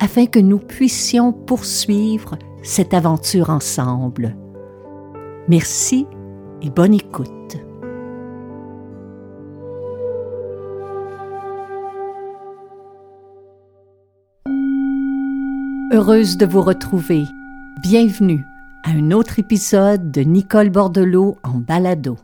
afin que nous puissions poursuivre cette aventure ensemble. Merci et bonne écoute. Heureuse de vous retrouver. Bienvenue à un autre épisode de Nicole Bordelot en balado.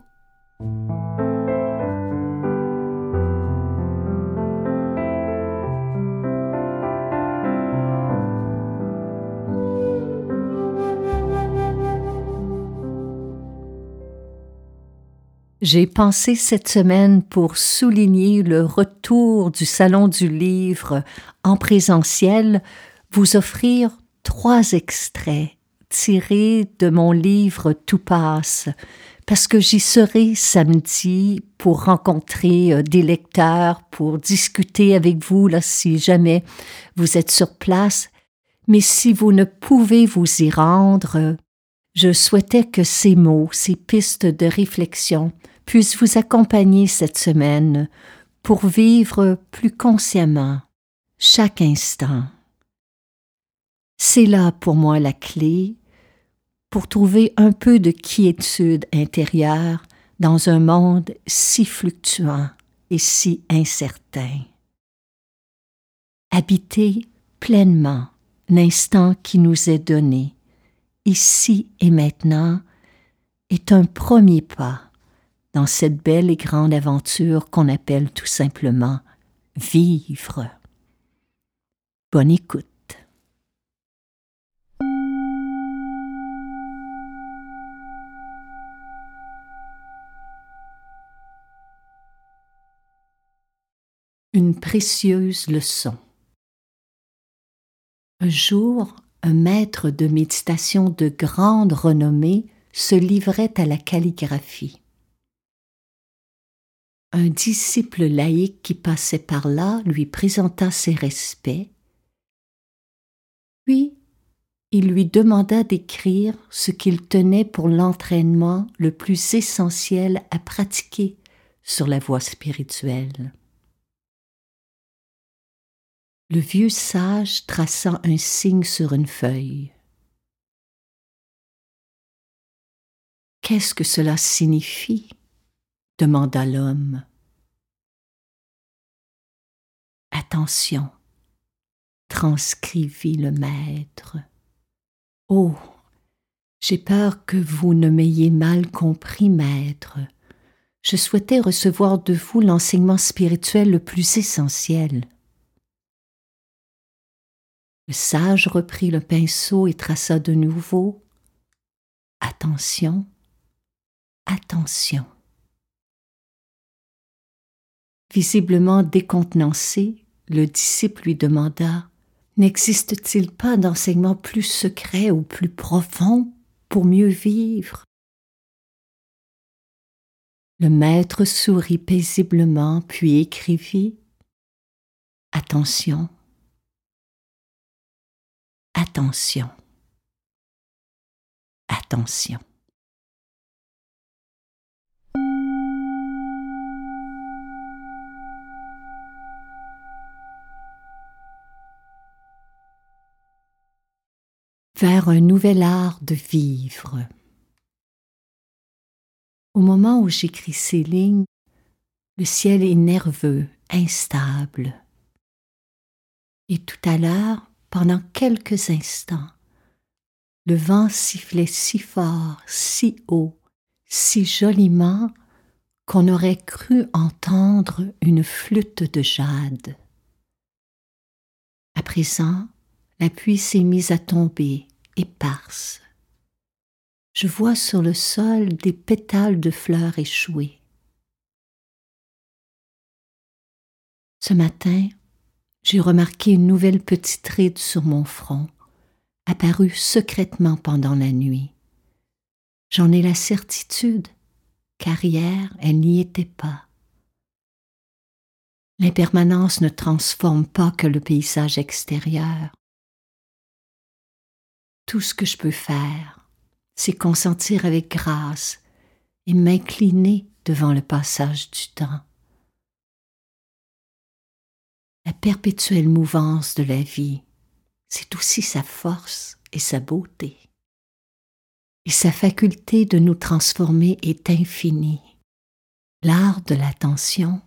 J'ai pensé cette semaine pour souligner le retour du Salon du Livre en présentiel, vous offrir trois extraits tirés de mon livre Tout passe, parce que j'y serai samedi pour rencontrer euh, des lecteurs, pour discuter avec vous là, si jamais vous êtes sur place. Mais si vous ne pouvez vous y rendre, je souhaitais que ces mots, ces pistes de réflexion puissent vous accompagner cette semaine pour vivre plus consciemment chaque instant. C'est là pour moi la clé pour trouver un peu de quiétude intérieure dans un monde si fluctuant et si incertain. Habiter pleinement l'instant qui nous est donné, ici et maintenant, est un premier pas dans cette belle et grande aventure qu'on appelle tout simplement vivre. Bonne écoute. Une précieuse leçon. Un jour, un maître de méditation de grande renommée se livrait à la calligraphie un disciple laïque qui passait par là lui présenta ses respects, puis il lui demanda d'écrire ce qu'il tenait pour l'entraînement le plus essentiel à pratiquer sur la voie spirituelle. Le vieux sage traça un signe sur une feuille. Qu'est-ce que cela signifie? Demanda l'homme. Attention, transcrivit le maître. Oh, j'ai peur que vous ne m'ayez mal compris, maître. Je souhaitais recevoir de vous l'enseignement spirituel le plus essentiel. Le sage reprit le pinceau et traça de nouveau Attention, attention. Visiblement décontenancé, le disciple lui demanda N'existe-t-il pas d'enseignement plus secret ou plus profond pour mieux vivre? Le maître sourit paisiblement, puis écrivit Attention, attention, attention. Vers un nouvel art de vivre. Au moment où j'écris ces lignes, le ciel est nerveux, instable. Et tout à l'heure, pendant quelques instants, le vent sifflait si fort, si haut, si joliment qu'on aurait cru entendre une flûte de jade. À présent, la pluie s'est mise à tomber, éparse. Je vois sur le sol des pétales de fleurs échouées. Ce matin, j'ai remarqué une nouvelle petite ride sur mon front, apparue secrètement pendant la nuit. J'en ai la certitude, car hier elle n'y était pas. L'impermanence ne transforme pas que le paysage extérieur. Tout ce que je peux faire, c'est consentir avec grâce et m'incliner devant le passage du temps. La perpétuelle mouvance de la vie, c'est aussi sa force et sa beauté. Et sa faculté de nous transformer est infinie. L'art de l'attention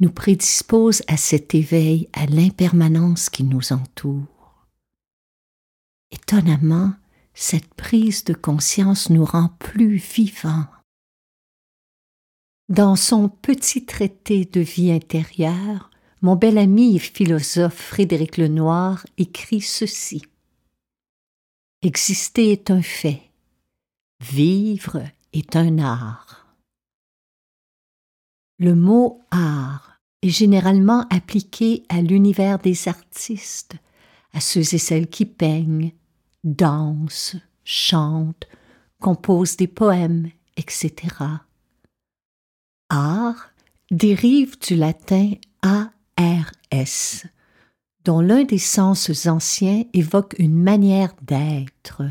nous prédispose à cet éveil à l'impermanence qui nous entoure. Étonnamment, cette prise de conscience nous rend plus vivants. Dans son petit traité de vie intérieure, mon bel ami et philosophe Frédéric Lenoir écrit ceci. Exister est un fait, vivre est un art. Le mot art est généralement appliqué à l'univers des artistes, à ceux et celles qui peignent, dansent, chantent, composent des poèmes, etc. Art dérive du latin ARS, dont l'un des sens anciens évoque une manière d'être.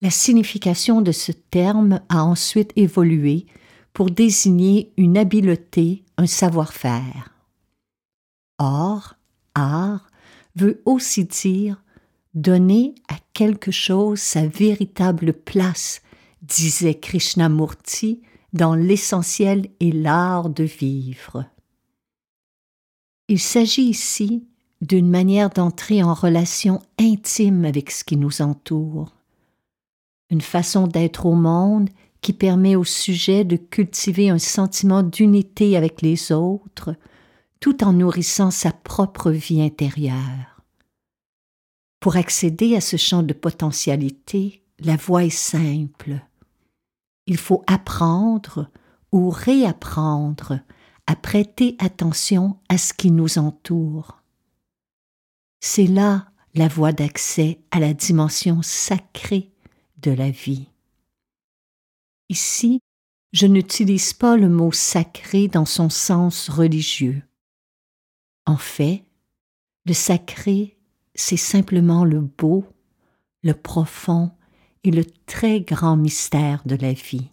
La signification de ce terme a ensuite évolué pour désigner une habileté, un savoir-faire. Or, art veut aussi dire donner à quelque chose sa véritable place, disait Krishnamurti dans l'essentiel et l'art de vivre. Il s'agit ici d'une manière d'entrer en relation intime avec ce qui nous entoure, une façon d'être au monde qui permet au sujet de cultiver un sentiment d'unité avec les autres, tout en nourrissant sa propre vie intérieure. Pour accéder à ce champ de potentialité, la voie est simple. Il faut apprendre ou réapprendre à prêter attention à ce qui nous entoure. C'est là la voie d'accès à la dimension sacrée de la vie. Ici, je n'utilise pas le mot sacré dans son sens religieux. En fait, le sacré, c'est simplement le beau, le profond et le très grand mystère de la vie.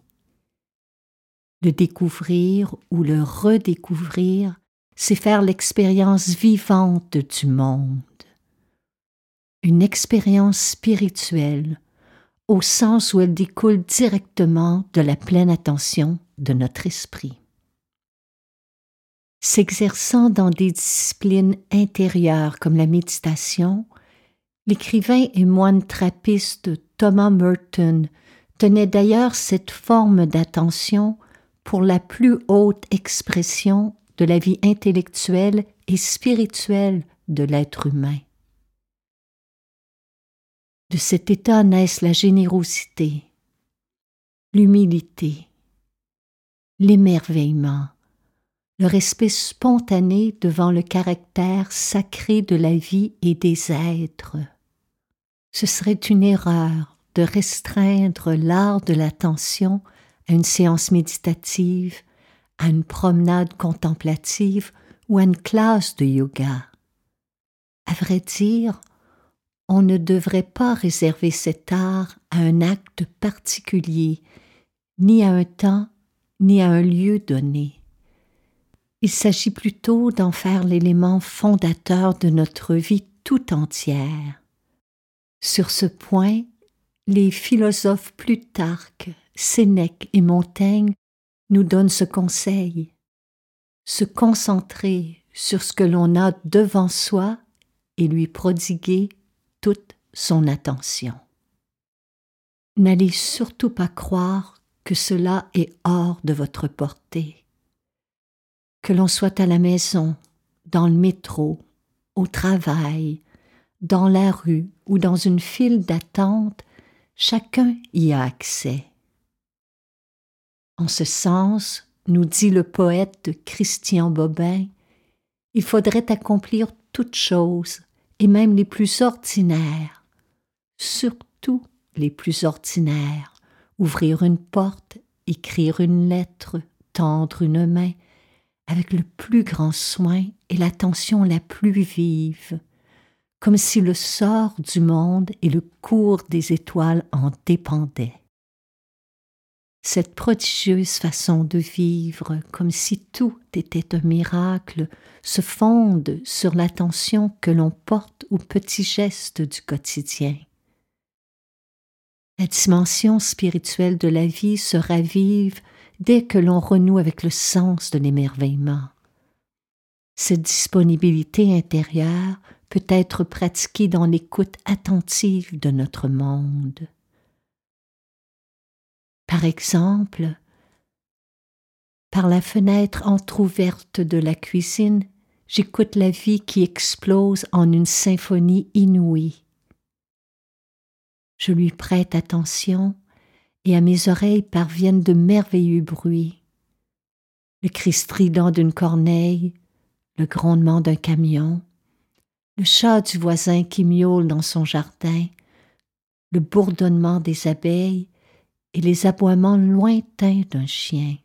Le découvrir ou le redécouvrir, c'est faire l'expérience vivante du monde. Une expérience spirituelle au sens où elle découle directement de la pleine attention de notre esprit. S'exerçant dans des disciplines intérieures comme la méditation, l'écrivain et moine trappiste Thomas Merton tenait d'ailleurs cette forme d'attention pour la plus haute expression de la vie intellectuelle et spirituelle de l'être humain. De cet état naissent la générosité, l'humilité, l'émerveillement, le respect spontané devant le caractère sacré de la vie et des êtres. Ce serait une erreur de restreindre l'art de l'attention à une séance méditative, à une promenade contemplative ou à une classe de yoga. À vrai dire, on ne devrait pas réserver cet art à un acte particulier, ni à un temps, ni à un lieu donné. Il s'agit plutôt d'en faire l'élément fondateur de notre vie tout entière. Sur ce point, les philosophes Plutarque, Sénèque et Montaigne nous donnent ce conseil se concentrer sur ce que l'on a devant soi et lui prodiguer toute son attention. N'allez surtout pas croire que cela est hors de votre portée. Que l'on soit à la maison, dans le métro, au travail, dans la rue ou dans une file d'attente, chacun y a accès. En ce sens, nous dit le poète Christian Bobin, il faudrait accomplir toutes choses, et même les plus ordinaires, surtout les plus ordinaires, ouvrir une porte, écrire une lettre, tendre une main, avec le plus grand soin et l'attention la plus vive, comme si le sort du monde et le cours des étoiles en dépendaient. Cette prodigieuse façon de vivre, comme si tout était un miracle, se fonde sur l'attention que l'on porte aux petits gestes du quotidien. La dimension spirituelle de la vie se ravive dès que l'on renoue avec le sens de l'émerveillement. Cette disponibilité intérieure peut être pratiquée dans l'écoute attentive de notre monde. Par exemple, par la fenêtre entr'ouverte de la cuisine, j'écoute la vie qui explose en une symphonie inouïe. Je lui prête attention et à mes oreilles parviennent de merveilleux bruits. Le cri strident d'une corneille, le grondement d'un camion, le chat du voisin qui miaule dans son jardin, le bourdonnement des abeilles et les aboiements lointains d'un chien.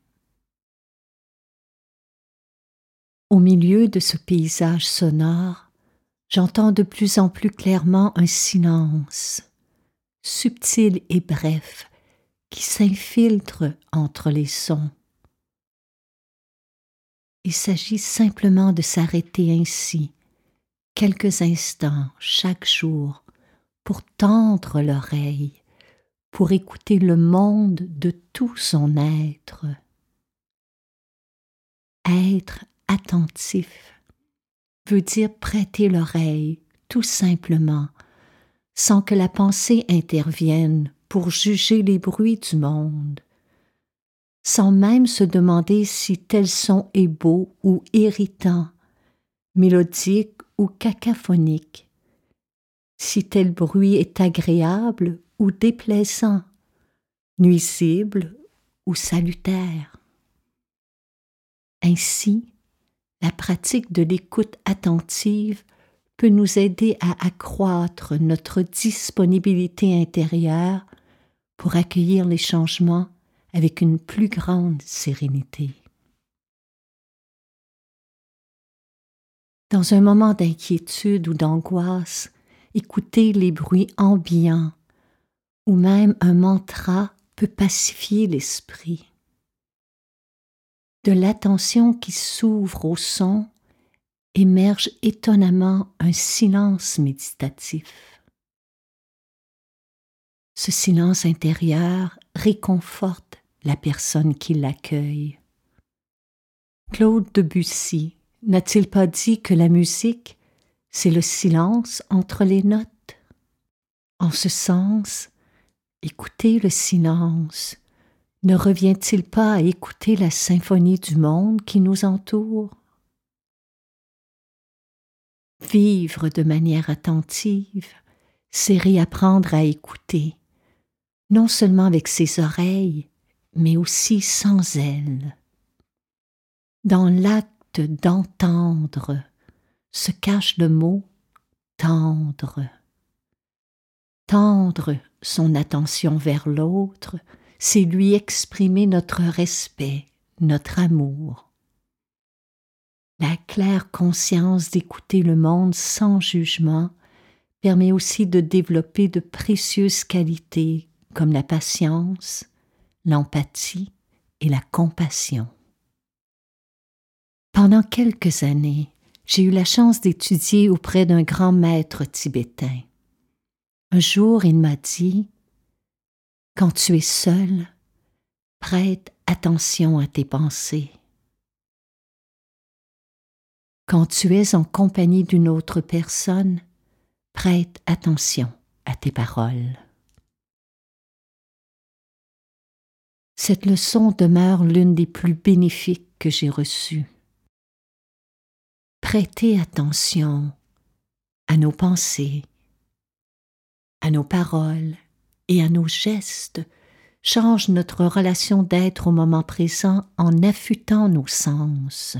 Au milieu de ce paysage sonore, j'entends de plus en plus clairement un silence, subtil et bref, qui s'infiltre entre les sons. Il s'agit simplement de s'arrêter ainsi, quelques instants chaque jour, pour tendre l'oreille, pour écouter le monde de tout son être. Être attentif veut dire prêter l'oreille, tout simplement, sans que la pensée intervienne pour juger les bruits du monde, sans même se demander si tel son est beau ou irritant, mélodique ou cacophonique, si tel bruit est agréable ou déplaisant, nuisible ou salutaire. Ainsi, la pratique de l'écoute attentive peut nous aider à accroître notre disponibilité intérieure pour accueillir les changements avec une plus grande sérénité. Dans un moment d'inquiétude ou d'angoisse, écouter les bruits ambiants ou même un mantra peut pacifier l'esprit. De l'attention qui s'ouvre au son émerge étonnamment un silence méditatif. Ce silence intérieur réconforte la personne qui l'accueille. Claude Debussy n'a-t-il pas dit que la musique, c'est le silence entre les notes? En ce sens, écouter le silence ne revient-il pas à écouter la symphonie du monde qui nous entoure? Vivre de manière attentive, c'est réapprendre à écouter, non seulement avec ses oreilles, mais aussi sans elles. Dans l'acte d'entendre se cache le mot tendre. Tendre son attention vers l'autre, c'est lui exprimer notre respect, notre amour. La claire conscience d'écouter le monde sans jugement permet aussi de développer de précieuses qualités comme la patience, l'empathie et la compassion. Pendant quelques années, j'ai eu la chance d'étudier auprès d'un grand maître tibétain. Un jour, il m'a dit Quand tu es seul, prête attention à tes pensées. Quand tu es en compagnie d'une autre personne, prête attention à tes paroles. Cette leçon demeure l'une des plus bénéfiques que j'ai reçues. Prêter attention à nos pensées, à nos paroles et à nos gestes change notre relation d'être au moment présent en affûtant nos sens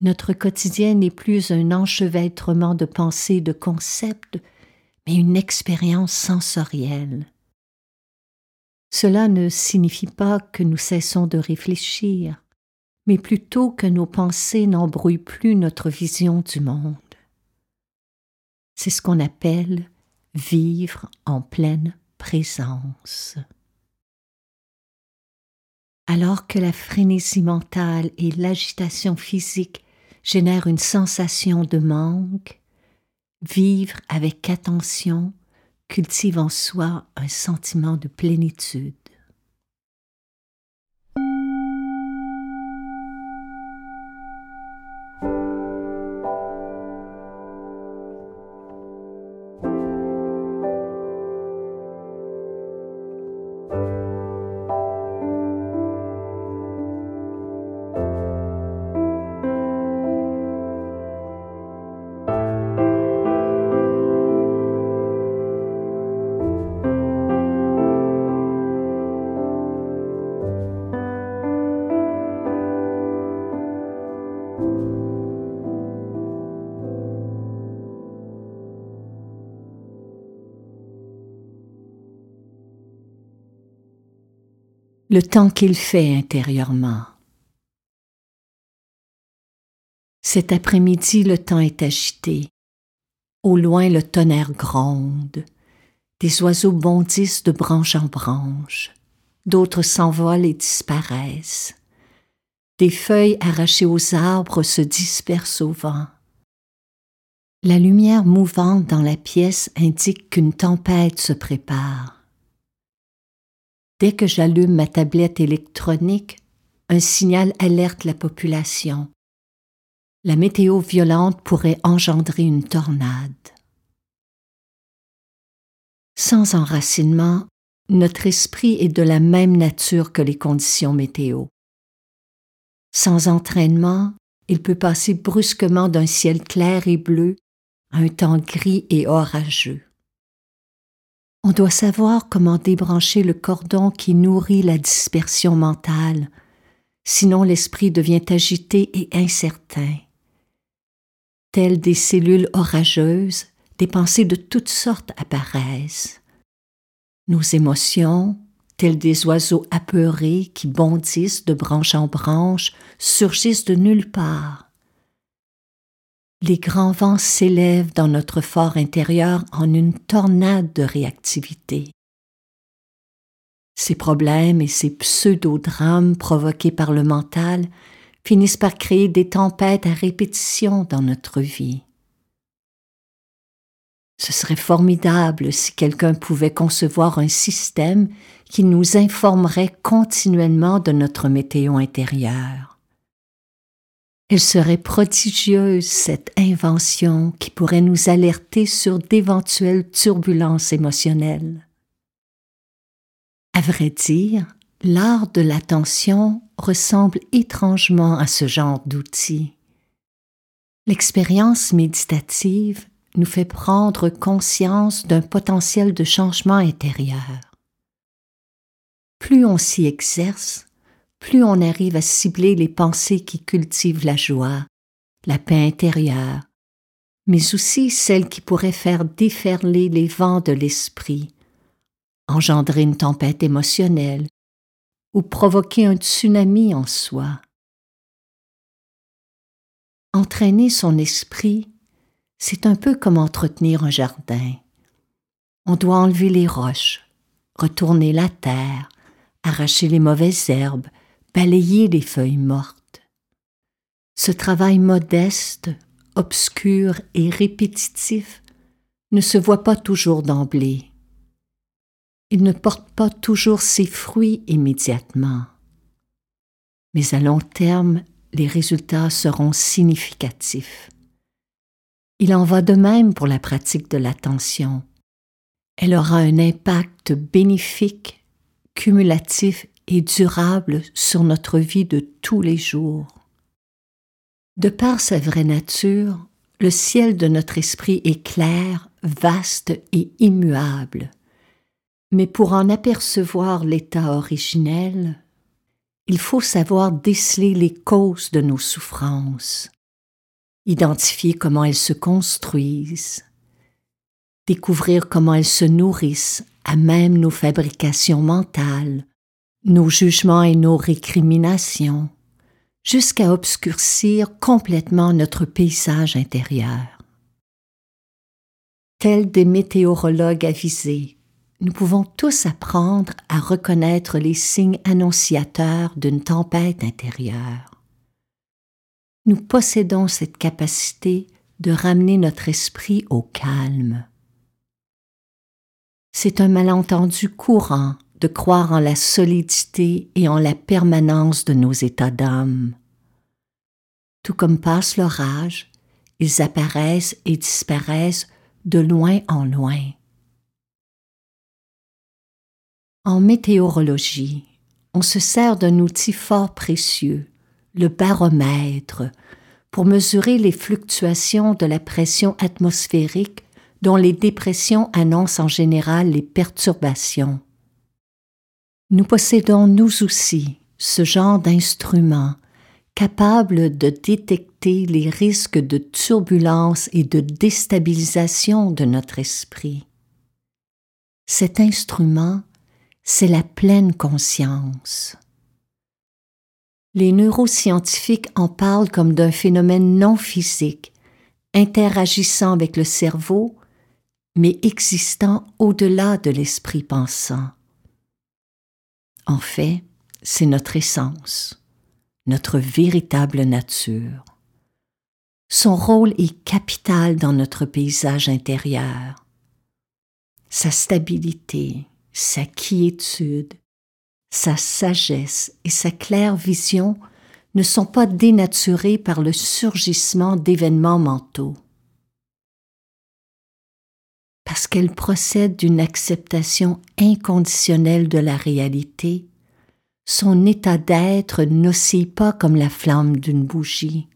Notre quotidien n'est plus un enchevêtrement de pensées, de concepts, mais une expérience sensorielle. Cela ne signifie pas que nous cessons de réfléchir, mais plutôt que nos pensées n'embrouillent plus notre vision du monde. C'est ce qu'on appelle vivre en pleine présence. Alors que la frénésie mentale et l'agitation physique génèrent une sensation de manque, vivre avec attention cultive en soi un sentiment de plénitude. Le temps qu'il fait intérieurement. Cet après-midi, le temps est agité. Au loin, le tonnerre gronde. Des oiseaux bondissent de branche en branche. D'autres s'envolent et disparaissent. Des feuilles arrachées aux arbres se dispersent au vent. La lumière mouvante dans la pièce indique qu'une tempête se prépare. Dès que j'allume ma tablette électronique, un signal alerte la population. La météo violente pourrait engendrer une tornade. Sans enracinement, notre esprit est de la même nature que les conditions météo. Sans entraînement, il peut passer brusquement d'un ciel clair et bleu à un temps gris et orageux. On doit savoir comment débrancher le cordon qui nourrit la dispersion mentale, sinon l'esprit devient agité et incertain. Telles des cellules orageuses, des pensées de toutes sortes apparaissent. Nos émotions, telles des oiseaux apeurés qui bondissent de branche en branche, surgissent de nulle part les grands vents s'élèvent dans notre fort intérieur en une tornade de réactivité. Ces problèmes et ces pseudo-drames provoqués par le mental finissent par créer des tempêtes à répétition dans notre vie. Ce serait formidable si quelqu'un pouvait concevoir un système qui nous informerait continuellement de notre météo intérieure. Serait prodigieuse, cette invention qui pourrait nous alerter sur d'éventuelles turbulences émotionnelles. À vrai dire, l'art de l'attention ressemble étrangement à ce genre d'outil. L'expérience méditative nous fait prendre conscience d'un potentiel de changement intérieur. Plus on s'y exerce, plus on arrive à cibler les pensées qui cultivent la joie, la paix intérieure, mais aussi celles qui pourraient faire déferler les vents de l'esprit, engendrer une tempête émotionnelle ou provoquer un tsunami en soi. Entraîner son esprit, c'est un peu comme entretenir un jardin. On doit enlever les roches, retourner la terre, arracher les mauvaises herbes, balayer les feuilles mortes. Ce travail modeste, obscur et répétitif ne se voit pas toujours d'emblée. Il ne porte pas toujours ses fruits immédiatement. Mais à long terme, les résultats seront significatifs. Il en va de même pour la pratique de l'attention. Elle aura un impact bénéfique, cumulatif et durable sur notre vie de tous les jours. De par sa vraie nature, le ciel de notre esprit est clair, vaste et immuable. Mais pour en apercevoir l'état originel, il faut savoir déceler les causes de nos souffrances, identifier comment elles se construisent, découvrir comment elles se nourrissent à même nos fabrications mentales, nos jugements et nos récriminations, jusqu'à obscurcir complètement notre paysage intérieur. Tels des météorologues avisés, nous pouvons tous apprendre à reconnaître les signes annonciateurs d'une tempête intérieure nous possédons cette capacité de ramener notre esprit au calme. C'est un malentendu courant de croire en la solidité et en la permanence de nos états d'âme. Tout comme passe l'orage, ils apparaissent et disparaissent de loin en loin. En météorologie, on se sert d'un outil fort précieux, le baromètre pour mesurer les fluctuations de la pression atmosphérique dont les dépressions annoncent en général les perturbations. Nous possédons nous aussi ce genre d'instrument capable de détecter les risques de turbulence et de déstabilisation de notre esprit. Cet instrument, c'est la pleine conscience. Les neuroscientifiques en parlent comme d'un phénomène non physique, interagissant avec le cerveau, mais existant au-delà de l'esprit pensant. En fait, c'est notre essence, notre véritable nature. Son rôle est capital dans notre paysage intérieur. Sa stabilité, sa quiétude, sa sagesse et sa claire vision ne sont pas dénaturées par le surgissement d'événements mentaux. Parce qu'elle procède d'une acceptation inconditionnelle de la réalité, son état d'être n'oscille pas comme la flamme d'une bougie.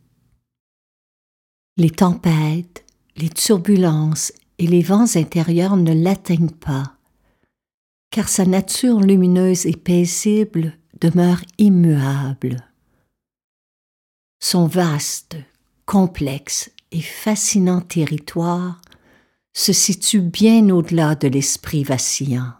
Les tempêtes, les turbulences et les vents intérieurs ne l'atteignent pas car sa nature lumineuse et paisible demeure immuable. Son vaste, complexe et fascinant territoire se situe bien au-delà de l'esprit vacillant.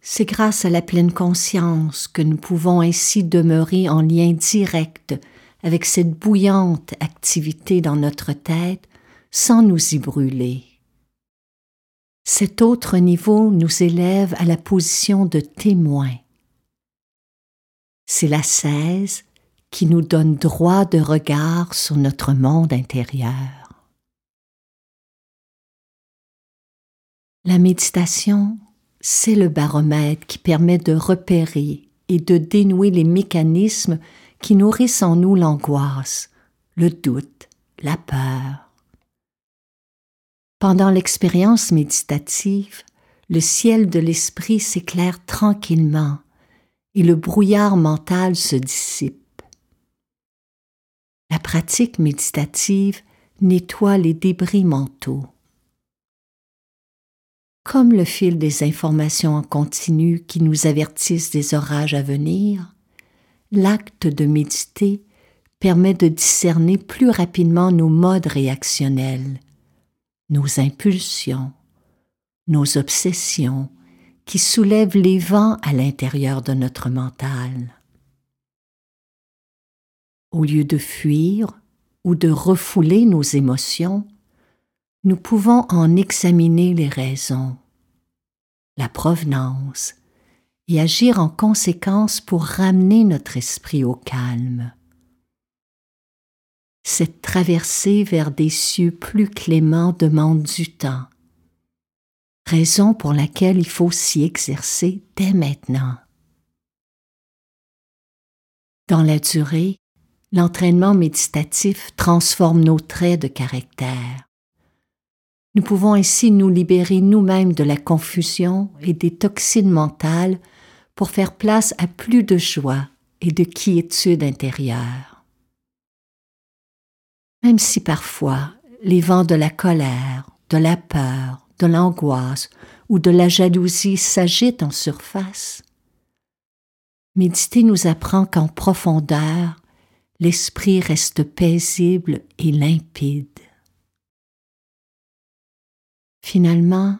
C'est grâce à la pleine conscience que nous pouvons ainsi demeurer en lien direct avec cette bouillante activité dans notre tête sans nous y brûler. Cet autre niveau nous élève à la position de témoin. C'est la 16 qui nous donne droit de regard sur notre monde intérieur. La méditation, c'est le baromètre qui permet de repérer et de dénouer les mécanismes qui nourrissent en nous l'angoisse, le doute, la peur, pendant l'expérience méditative, le ciel de l'esprit s'éclaire tranquillement et le brouillard mental se dissipe. La pratique méditative nettoie les débris mentaux. Comme le fil des informations en continu qui nous avertissent des orages à venir, l'acte de méditer permet de discerner plus rapidement nos modes réactionnels nos impulsions, nos obsessions qui soulèvent les vents à l'intérieur de notre mental. Au lieu de fuir ou de refouler nos émotions, nous pouvons en examiner les raisons, la provenance, et agir en conséquence pour ramener notre esprit au calme cette traversée vers des cieux plus cléments demande du temps, raison pour laquelle il faut s'y exercer dès maintenant. Dans la durée, l'entraînement méditatif transforme nos traits de caractère. Nous pouvons ainsi nous libérer nous-mêmes de la confusion et des toxines mentales pour faire place à plus de joie et de quiétude intérieure même si parfois les vents de la colère, de la peur, de l'angoisse ou de la jalousie s'agitent en surface. Méditer nous apprend qu'en profondeur, l'esprit reste paisible et limpide. Finalement,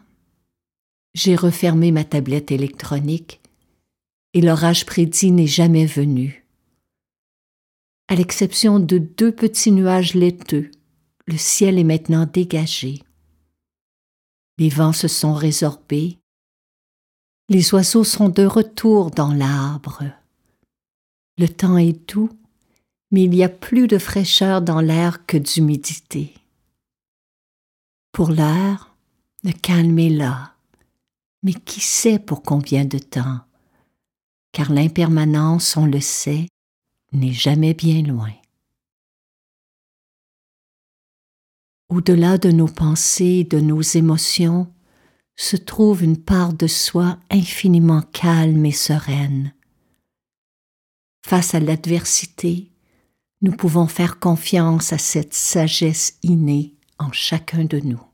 j'ai refermé ma tablette électronique et l'orage prédit n'est jamais venu. À l'exception de deux petits nuages laiteux, le ciel est maintenant dégagé. Les vents se sont résorbés. Les oiseaux sont de retour dans l'arbre. Le temps est doux, mais il y a plus de fraîcheur dans l'air que d'humidité. Pour l'heure, le calme est là, mais qui sait pour combien de temps, car l'impermanence, on le sait, n'est jamais bien loin. Au-delà de nos pensées, de nos émotions, se trouve une part de soi infiniment calme et sereine. Face à l'adversité, nous pouvons faire confiance à cette sagesse innée en chacun de nous.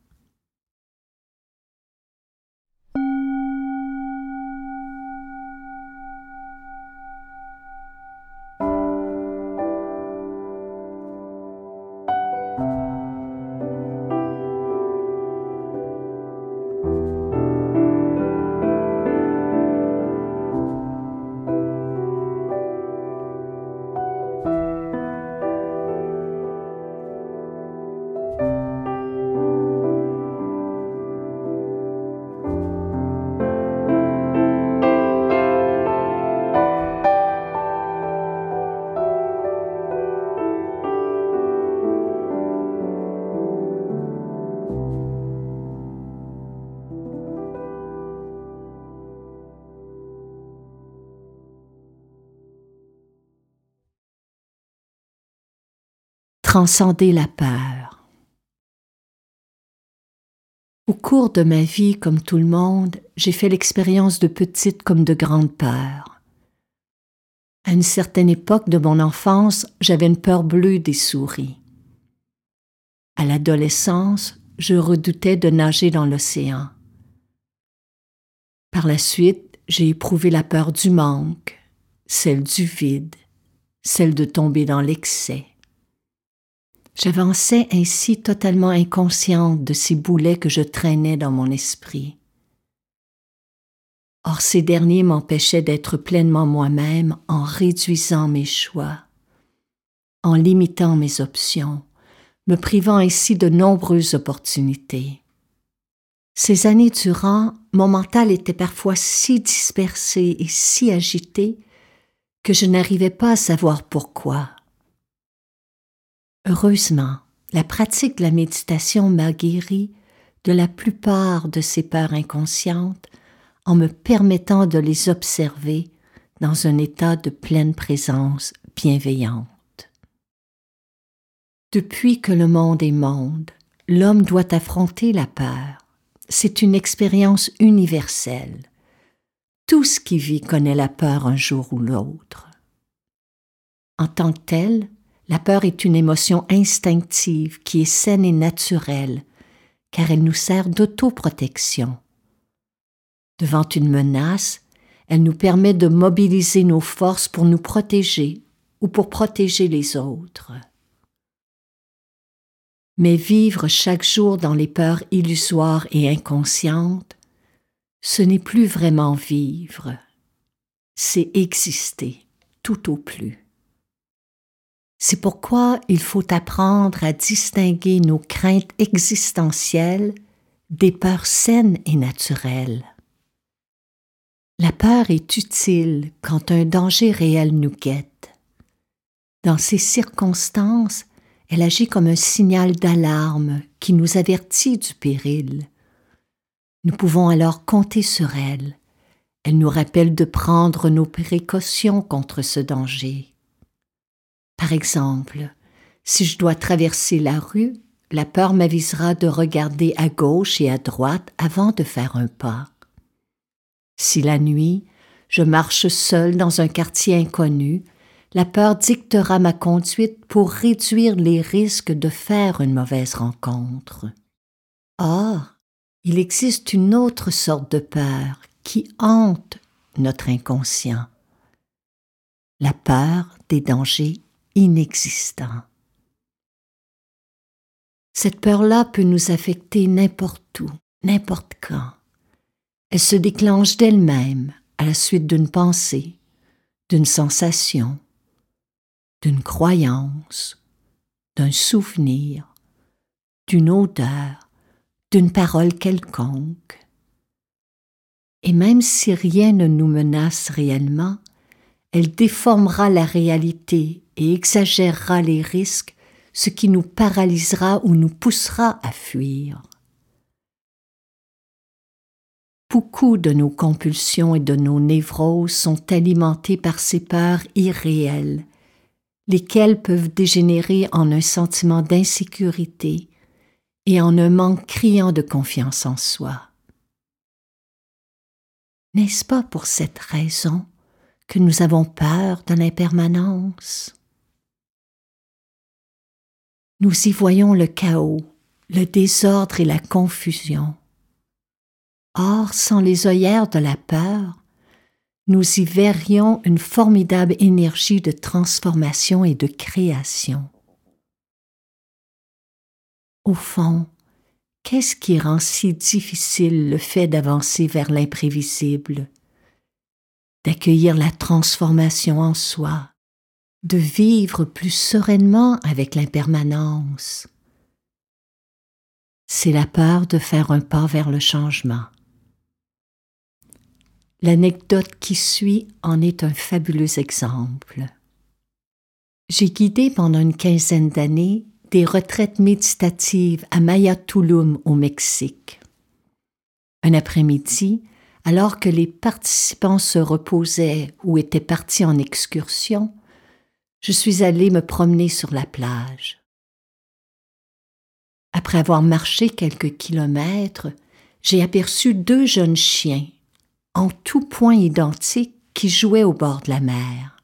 Transcender la peur. Au cours de ma vie, comme tout le monde, j'ai fait l'expérience de petites comme de grandes peurs. À une certaine époque de mon enfance, j'avais une peur bleue des souris. À l'adolescence, je redoutais de nager dans l'océan. Par la suite, j'ai éprouvé la peur du manque, celle du vide, celle de tomber dans l'excès. J'avançais ainsi totalement inconsciente de ces boulets que je traînais dans mon esprit. Or ces derniers m'empêchaient d'être pleinement moi-même en réduisant mes choix, en limitant mes options, me privant ainsi de nombreuses opportunités. Ces années durant, mon mental était parfois si dispersé et si agité que je n'arrivais pas à savoir pourquoi. Heureusement, la pratique de la méditation m'a guéri de la plupart de ces peurs inconscientes en me permettant de les observer dans un état de pleine présence bienveillante. Depuis que le monde est monde, l'homme doit affronter la peur. C'est une expérience universelle. Tout ce qui vit connaît la peur un jour ou l'autre. En tant que tel, la peur est une émotion instinctive qui est saine et naturelle, car elle nous sert d'autoprotection. Devant une menace, elle nous permet de mobiliser nos forces pour nous protéger ou pour protéger les autres. Mais vivre chaque jour dans les peurs illusoires et inconscientes, ce n'est plus vraiment vivre, c'est exister tout au plus. C'est pourquoi il faut apprendre à distinguer nos craintes existentielles des peurs saines et naturelles. La peur est utile quand un danger réel nous guette. Dans ces circonstances, elle agit comme un signal d'alarme qui nous avertit du péril. Nous pouvons alors compter sur elle. Elle nous rappelle de prendre nos précautions contre ce danger. Par exemple, si je dois traverser la rue, la peur m'avisera de regarder à gauche et à droite avant de faire un pas. Si la nuit, je marche seul dans un quartier inconnu, la peur dictera ma conduite pour réduire les risques de faire une mauvaise rencontre. Or, il existe une autre sorte de peur qui hante notre inconscient. La peur des dangers inexistant. Cette peur-là peut nous affecter n'importe où, n'importe quand. Elle se déclenche d'elle-même à la suite d'une pensée, d'une sensation, d'une croyance, d'un souvenir, d'une odeur, d'une parole quelconque. Et même si rien ne nous menace réellement, elle déformera la réalité et exagérera les risques, ce qui nous paralysera ou nous poussera à fuir. Beaucoup de nos compulsions et de nos névroses sont alimentées par ces peurs irréelles, lesquelles peuvent dégénérer en un sentiment d'insécurité et en un manque criant de confiance en soi. N'est-ce pas pour cette raison que nous avons peur de l'impermanence? Nous y voyons le chaos, le désordre et la confusion. Or, sans les œillères de la peur, nous y verrions une formidable énergie de transformation et de création. Au fond, qu'est-ce qui rend si difficile le fait d'avancer vers l'imprévisible, d'accueillir la transformation en soi, de vivre plus sereinement avec l'impermanence C'est la peur de faire un pas vers le changement. L'anecdote qui suit en est un fabuleux exemple. J'ai guidé pendant une quinzaine d'années des retraites méditatives à Maya Tulum au Mexique. Un après-midi, alors que les participants se reposaient ou étaient partis en excursion, je suis allée me promener sur la plage. Après avoir marché quelques kilomètres, j'ai aperçu deux jeunes chiens en tout point identiques qui jouaient au bord de la mer.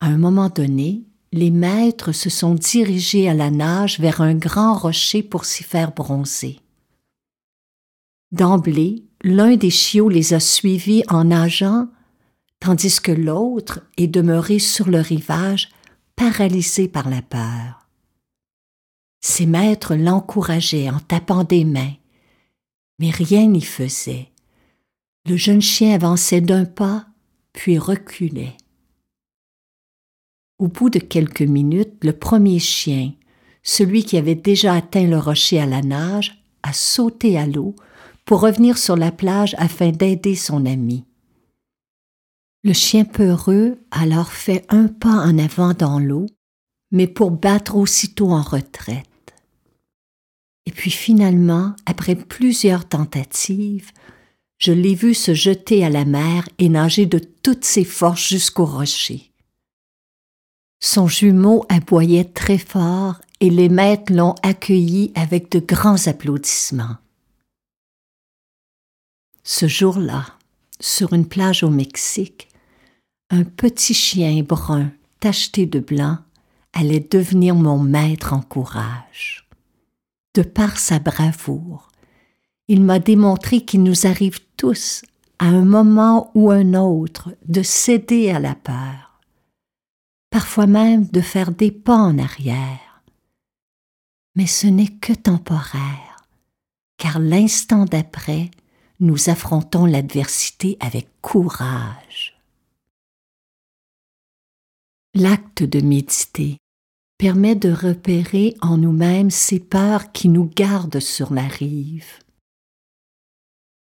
À un moment donné, les maîtres se sont dirigés à la nage vers un grand rocher pour s'y faire bronzer. D'emblée, l'un des chiots les a suivis en nageant, tandis que l'autre est demeuré sur le rivage, paralysé par la peur. Ses maîtres l'encourageaient en tapant des mains, mais rien n'y faisait. Le jeune chien avançait d'un pas, puis reculait. Au bout de quelques minutes, le premier chien, celui qui avait déjà atteint le rocher à la nage, a sauté à l'eau pour revenir sur la plage afin d'aider son ami. Le chien peureux alors fait un pas en avant dans l'eau, mais pour battre aussitôt en retraite. Et puis finalement, après plusieurs tentatives, je l'ai vu se jeter à la mer et nager de toutes ses forces jusqu'au rocher. Son jumeau aboyait très fort et les maîtres l'ont accueilli avec de grands applaudissements. Ce jour-là, sur une plage au Mexique, un petit chien brun tacheté de blanc allait devenir mon maître en courage. De par sa bravoure, il m'a démontré qu'il nous arrive tous, à un moment ou un autre, de céder à la peur, parfois même de faire des pas en arrière. Mais ce n'est que temporaire, car l'instant d'après, nous affrontons l'adversité avec courage. L'acte de méditer permet de repérer en nous-mêmes ces peurs qui nous gardent sur la rive.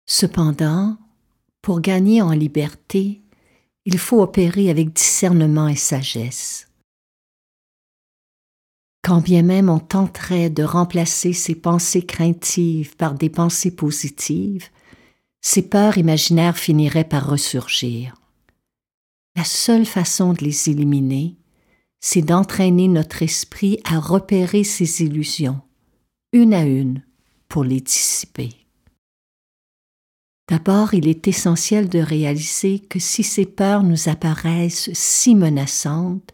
Cependant, pour gagner en liberté, il faut opérer avec discernement et sagesse. Quand bien même on tenterait de remplacer ces pensées craintives par des pensées positives, ces peurs imaginaires finiraient par ressurgir. La seule façon de les éliminer, c'est d'entraîner notre esprit à repérer ces illusions, une à une, pour les dissiper. D'abord, il est essentiel de réaliser que si ces peurs nous apparaissent si menaçantes,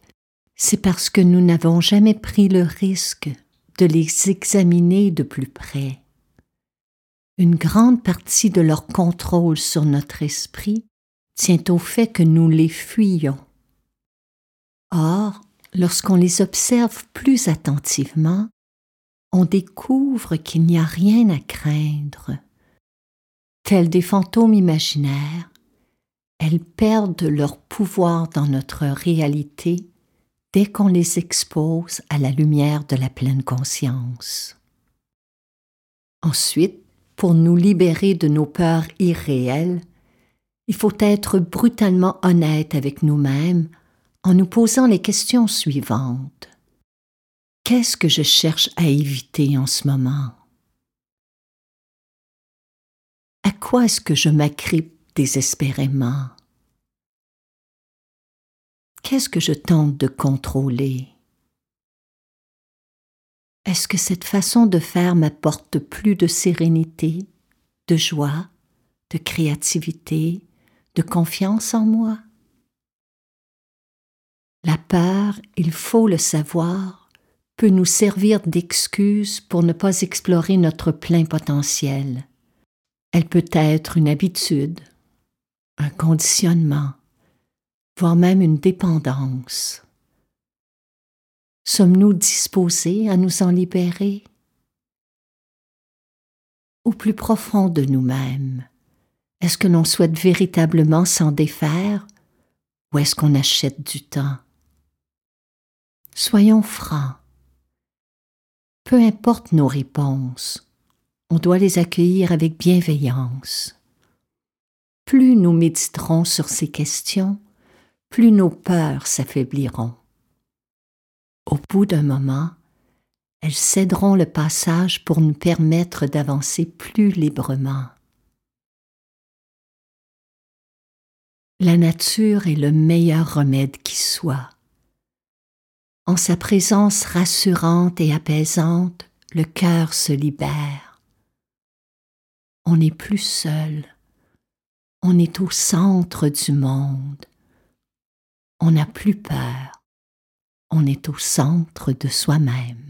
c'est parce que nous n'avons jamais pris le risque de les examiner de plus près. Une grande partie de leur contrôle sur notre esprit tient au fait que nous les fuyons. Or, lorsqu'on les observe plus attentivement, on découvre qu'il n'y a rien à craindre. Tels des fantômes imaginaires, elles perdent leur pouvoir dans notre réalité dès qu'on les expose à la lumière de la pleine conscience. Ensuite, pour nous libérer de nos peurs irréelles, il faut être brutalement honnête avec nous-mêmes en nous posant les questions suivantes. Qu'est-ce que je cherche à éviter en ce moment? À quoi est-ce que je m'agrippe désespérément? Qu'est-ce que je tente de contrôler? Est-ce que cette façon de faire m'apporte plus de sérénité, de joie, de créativité, confiance en moi La peur, il faut le savoir, peut nous servir d'excuse pour ne pas explorer notre plein potentiel. Elle peut être une habitude, un conditionnement, voire même une dépendance. Sommes-nous disposés à nous en libérer? Au plus profond de nous-mêmes, est-ce que l'on souhaite véritablement s'en défaire ou est-ce qu'on achète du temps? Soyons francs. Peu importe nos réponses, on doit les accueillir avec bienveillance. Plus nous méditerons sur ces questions, plus nos peurs s'affaibliront. Au bout d'un moment, elles céderont le passage pour nous permettre d'avancer plus librement. La nature est le meilleur remède qui soit. En sa présence rassurante et apaisante, le cœur se libère. On n'est plus seul, on est au centre du monde on n'a plus peur, on est au centre de soi-même.